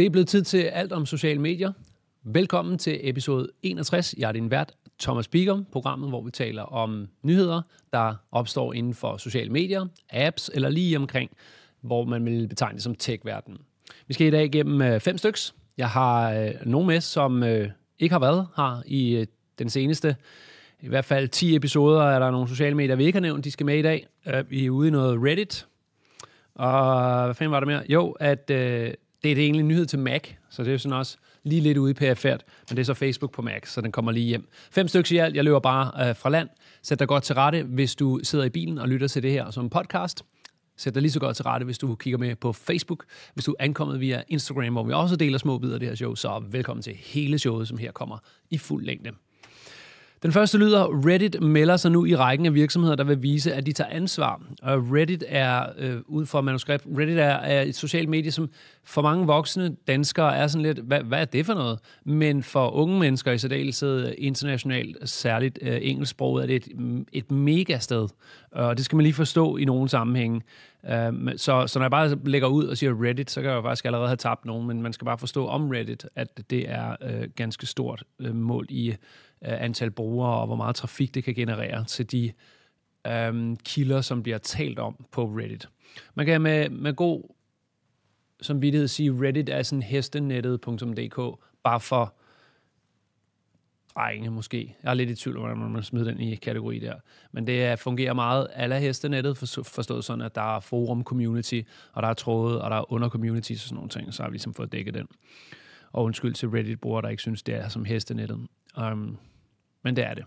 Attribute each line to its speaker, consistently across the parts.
Speaker 1: Det er blevet tid til alt om sociale medier. Velkommen til episode 61. Jeg er din vært, Thomas Bigum, programmet, hvor vi taler om nyheder, der opstår inden for sociale medier, apps eller lige omkring, hvor man vil betegne det som tech-verdenen. Vi skal i dag igennem øh, fem styks. Jeg har øh, nogle med, som øh, ikke har været her i øh, den seneste. I hvert fald 10 episoder er der nogle sociale medier, vi ikke har nævnt, de skal med i dag. Øh, vi er ude i noget Reddit. Og hvad fanden var der mere? Jo, at øh, det er det egentlig nyhed til Mac, så det er sådan også lige lidt ude i perifært, men det er så Facebook på Mac, så den kommer lige hjem. Fem stykker i alt. Jeg løber bare øh, fra land. Sæt dig godt til rette, hvis du sidder i bilen og lytter til det her som podcast. Sæt dig lige så godt til rette, hvis du kigger med på Facebook. Hvis du er ankommet via Instagram, hvor vi også deler små bidder af det her show, så velkommen til hele showet, som her kommer i fuld længde. Den første lyder, Reddit melder sig nu i rækken af virksomheder, der vil vise, at de tager ansvar. Og Reddit er, øh, ud fra manuskript, Reddit er, er et socialt medie, som for mange voksne danskere er sådan lidt, hvad, hvad er det for noget? Men for unge mennesker i særdeleshed internationalt, særligt øh, engelsksproget, er det et, et mega sted. Og det skal man lige forstå i nogle sammenhænge. Øh, så, så når jeg bare lægger ud og siger Reddit, så kan jeg jo faktisk allerede have tabt nogen, men man skal bare forstå om Reddit, at det er øh, ganske stort øh, mål i Øh, antal brugere, og hvor meget trafik det kan generere til de um, kilder, som bliver talt om på Reddit. Man kan med, med god som vidtighed sige, Reddit er sådan hestenettet.dk, bare for drenge måske. Jeg er lidt i tvivl om, hvordan man smider den i kategori der. Men det fungerer meget ala hestenettet, forstået sådan, at der er forum community, og der er tråde, og der er under community og sådan nogle ting, så har vi ligesom fået dækket den. Og undskyld til Reddit-brugere, der ikke synes, det er som hestenettet. Um, men det er det.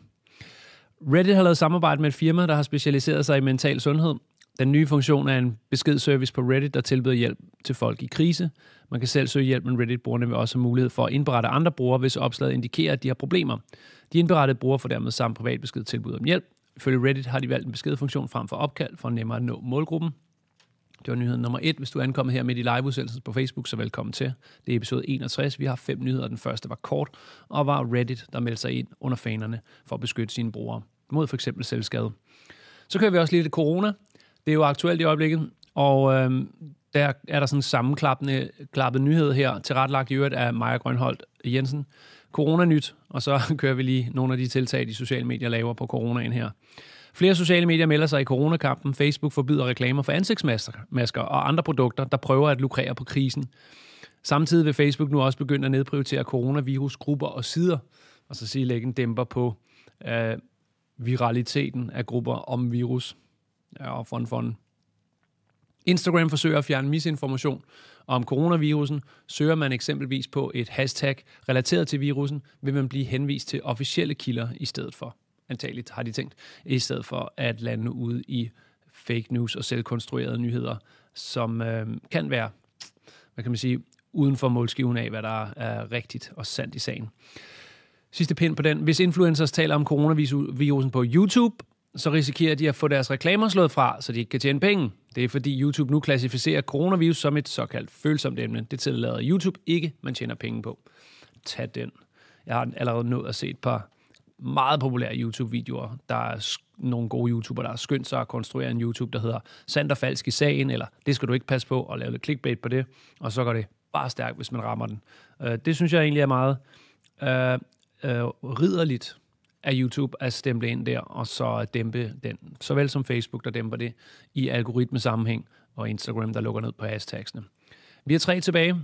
Speaker 1: Reddit har lavet samarbejde med et firma, der har specialiseret sig i mental sundhed. Den nye funktion er en beskedservice på Reddit, der tilbyder hjælp til folk i krise. Man kan selv søge hjælp, men Reddit-brugerne vil også have mulighed for at indberette andre brugere, hvis opslaget indikerer, at de har problemer. De indberettede brugere får dermed samme privat besked tilbud om hjælp. Ifølge Reddit har de valgt en beskedfunktion frem for opkald, for nemmere at nå målgruppen. Det var nyhed nummer et. Hvis du er ankommet her midt i liveudsendelsen på Facebook, så velkommen til. Det er episode 61. Vi har fem nyheder. Den første var kort, og var Reddit, der meldte sig ind under fanerne for at beskytte sine brugere mod for eksempel selvskade. Så kører vi også lidt corona. Det er jo aktuelt i øjeblikket, og øh, der er der sådan en sammenklappende klappet nyhed her, tilrettelagt i øvrigt af Maja Grønholdt Jensen. Corona-nyt, og så kører vi lige nogle af de tiltag, de sociale medier laver på coronaen her. Flere sociale medier melder sig i coronakampen. Facebook forbyder reklamer for ansigtsmasker og andre produkter, der prøver at lukrere på krisen. Samtidig vil Facebook nu også begynde at nedprioritere coronavirusgrupper og sider, og så sige lægge en dæmper på øh, viraliteten af grupper om virus. Ja, og fun fun. Instagram forsøger at fjerne misinformation om coronavirusen. Søger man eksempelvis på et hashtag relateret til virusen, vil man blive henvist til officielle kilder i stedet for. Antageligt har de tænkt, i stedet for at lande ude i fake news og selvkonstruerede nyheder, som øh, kan være, hvad kan man sige, uden for målskiven af, hvad der er rigtigt og sandt i sagen. Sidste pind på den. Hvis influencers taler om coronavirusen på YouTube, så risikerer de at få deres reklamer slået fra, så de ikke kan tjene penge. Det er fordi YouTube nu klassificerer coronavirus som et såkaldt følsomt emne. Det tillader YouTube ikke, man tjener penge på. Tag den. Jeg har allerede nået at se et par meget populære YouTube-videoer. Der er nogle gode YouTubere, der har skyndt sig at konstruere en YouTube, der hedder Sand og falsk i sagen, eller det skal du ikke passe på, og lave lidt clickbait på det, og så går det bare stærkt, hvis man rammer den. Uh, det synes jeg egentlig er meget uh, uh, ridderligt af YouTube at stemple ind der, og så dæmpe den. Såvel som Facebook, der dæmper det i algoritmesammenhæng, og Instagram, der lukker ned på hashtagsene. Vi har tre tilbage.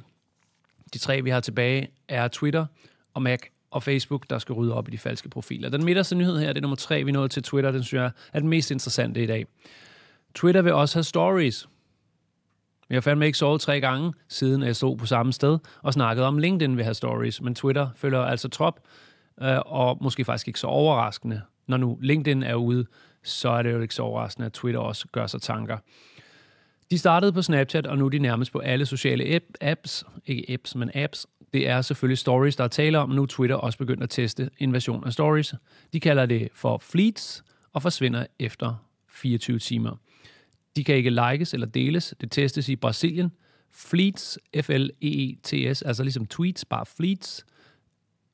Speaker 1: De tre, vi har tilbage, er Twitter og Mac og Facebook, der skal rydde op i de falske profiler. Den midterste nyhed her, det er nummer tre, vi nåede til Twitter, den synes jeg er den mest interessante i dag. Twitter vil også have stories. Vi har fandme ikke sovet tre gange, siden jeg stod på samme sted og snakkede om, LinkedIn vil have stories, men Twitter følger altså trop, øh, og måske faktisk ikke så overraskende. Når nu LinkedIn er ude, så er det jo ikke så overraskende, at Twitter også gør sig tanker. De startede på Snapchat, og nu er de nærmest på alle sociale apps, ikke apps, men apps. Det er selvfølgelig stories, der er tale om. Nu er Twitter også begyndt at teste en version af stories. De kalder det for fleets og forsvinder efter 24 timer. De kan ikke likes eller deles. Det testes i Brasilien. Fleets, F-L-E-E-T-S, altså ligesom tweets, bare fleets,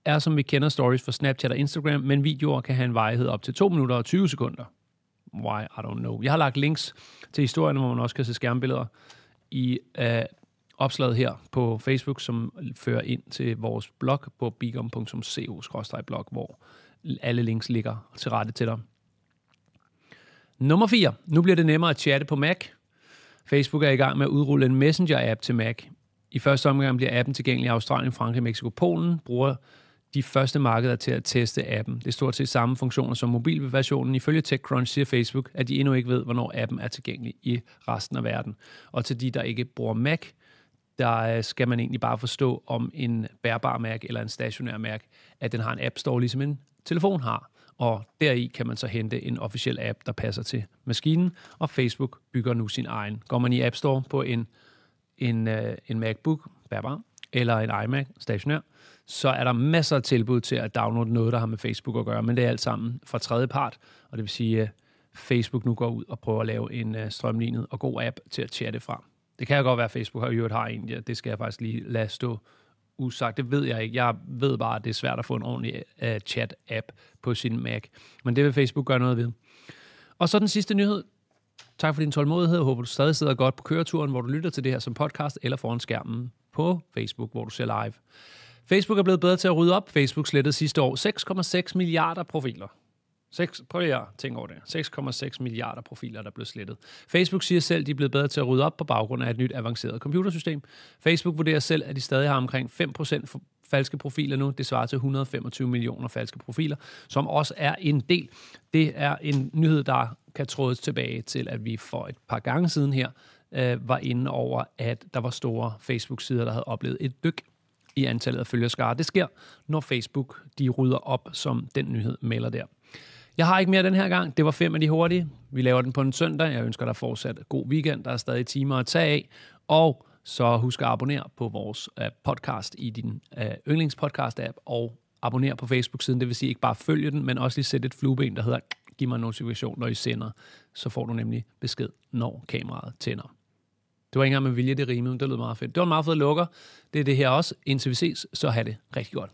Speaker 1: er som vi kender stories fra Snapchat og Instagram, men videoer kan have en vejhed op til 2 minutter og 20 sekunder. Why? I don't know. Jeg har lagt links til historien, hvor man også kan se skærmbilleder i uh, opslaget her på Facebook, som fører ind til vores blog på bigom.co-blog, hvor alle links ligger til rette til dig. Nummer 4. Nu bliver det nemmere at chatte på Mac. Facebook er i gang med at udrulle en Messenger-app til Mac. I første omgang bliver appen tilgængelig i Australien, Frankrig, Mexico, Polen. Bruger de første markeder til at teste appen. Det er stort set samme funktioner som mobilversionen. Ifølge TechCrunch siger Facebook, at de endnu ikke ved, hvornår appen er tilgængelig i resten af verden. Og til de, der ikke bruger Mac, der øh, skal man egentlig bare forstå om en bærbar Mac eller en stationær Mac, at den har en App Store, ligesom en telefon har. Og deri kan man så hente en officiel app, der passer til maskinen, og Facebook bygger nu sin egen. Går man i App Store på en, en, øh, en MacBook, bærbar, eller en iMac, stationær, så er der masser af tilbud til at downloade noget, der har med Facebook at gøre, men det er alt sammen fra tredje part, og det vil sige, at Facebook nu går ud og prøver at lave en øh, strømlignet og god app til at chatte fra. Det kan jo godt være, at Facebook har, øvrigt har en, ja, det skal jeg faktisk lige lade stå usagt. Det ved jeg ikke. Jeg ved bare, at det er svært at få en ordentlig uh, chat-app på sin Mac. Men det vil Facebook gøre noget ved. Og så den sidste nyhed. Tak for din tålmodighed. Jeg håber, du stadig sidder godt på køreturen, hvor du lytter til det her som podcast, eller foran skærmen på Facebook, hvor du ser live. Facebook er blevet bedre til at rydde op. Facebook slettede sidste år 6,6 milliarder profiler. 6, prøv lige at tænke over det. 6,6 milliarder profiler, der blev slettet. Facebook siger selv, at de er blevet bedre til at rydde op på baggrund af et nyt avanceret computersystem. Facebook vurderer selv, at de stadig har omkring 5% falske profiler nu. Det svarer til 125 millioner falske profiler, som også er en del. Det er en nyhed, der kan trådes tilbage til, at vi for et par gange siden her øh, var inde over, at der var store Facebook-sider, der havde oplevet et dyk i antallet af følgerskare. Det sker, når Facebook de rydder op, som den nyhed melder der. Jeg har ikke mere den her gang. Det var fem af de hurtige. Vi laver den på en søndag. Jeg ønsker dig fortsat god weekend. Der er stadig timer at tage af. Og så husk at abonnere på vores øh, podcast i din øh, yndlingspodcast-app, og abonnere på Facebook-siden. Det vil sige ikke bare følge den, men også lige sætte et flueben, der hedder giv mig en notifikation, når I sender. Så får du nemlig besked, når kameraet tænder. Det var ikke engang med vilje, det rimede. Det lød meget fedt. Det var en meget fed lukker. Det er det her også. Indtil vi ses, så have det rigtig godt.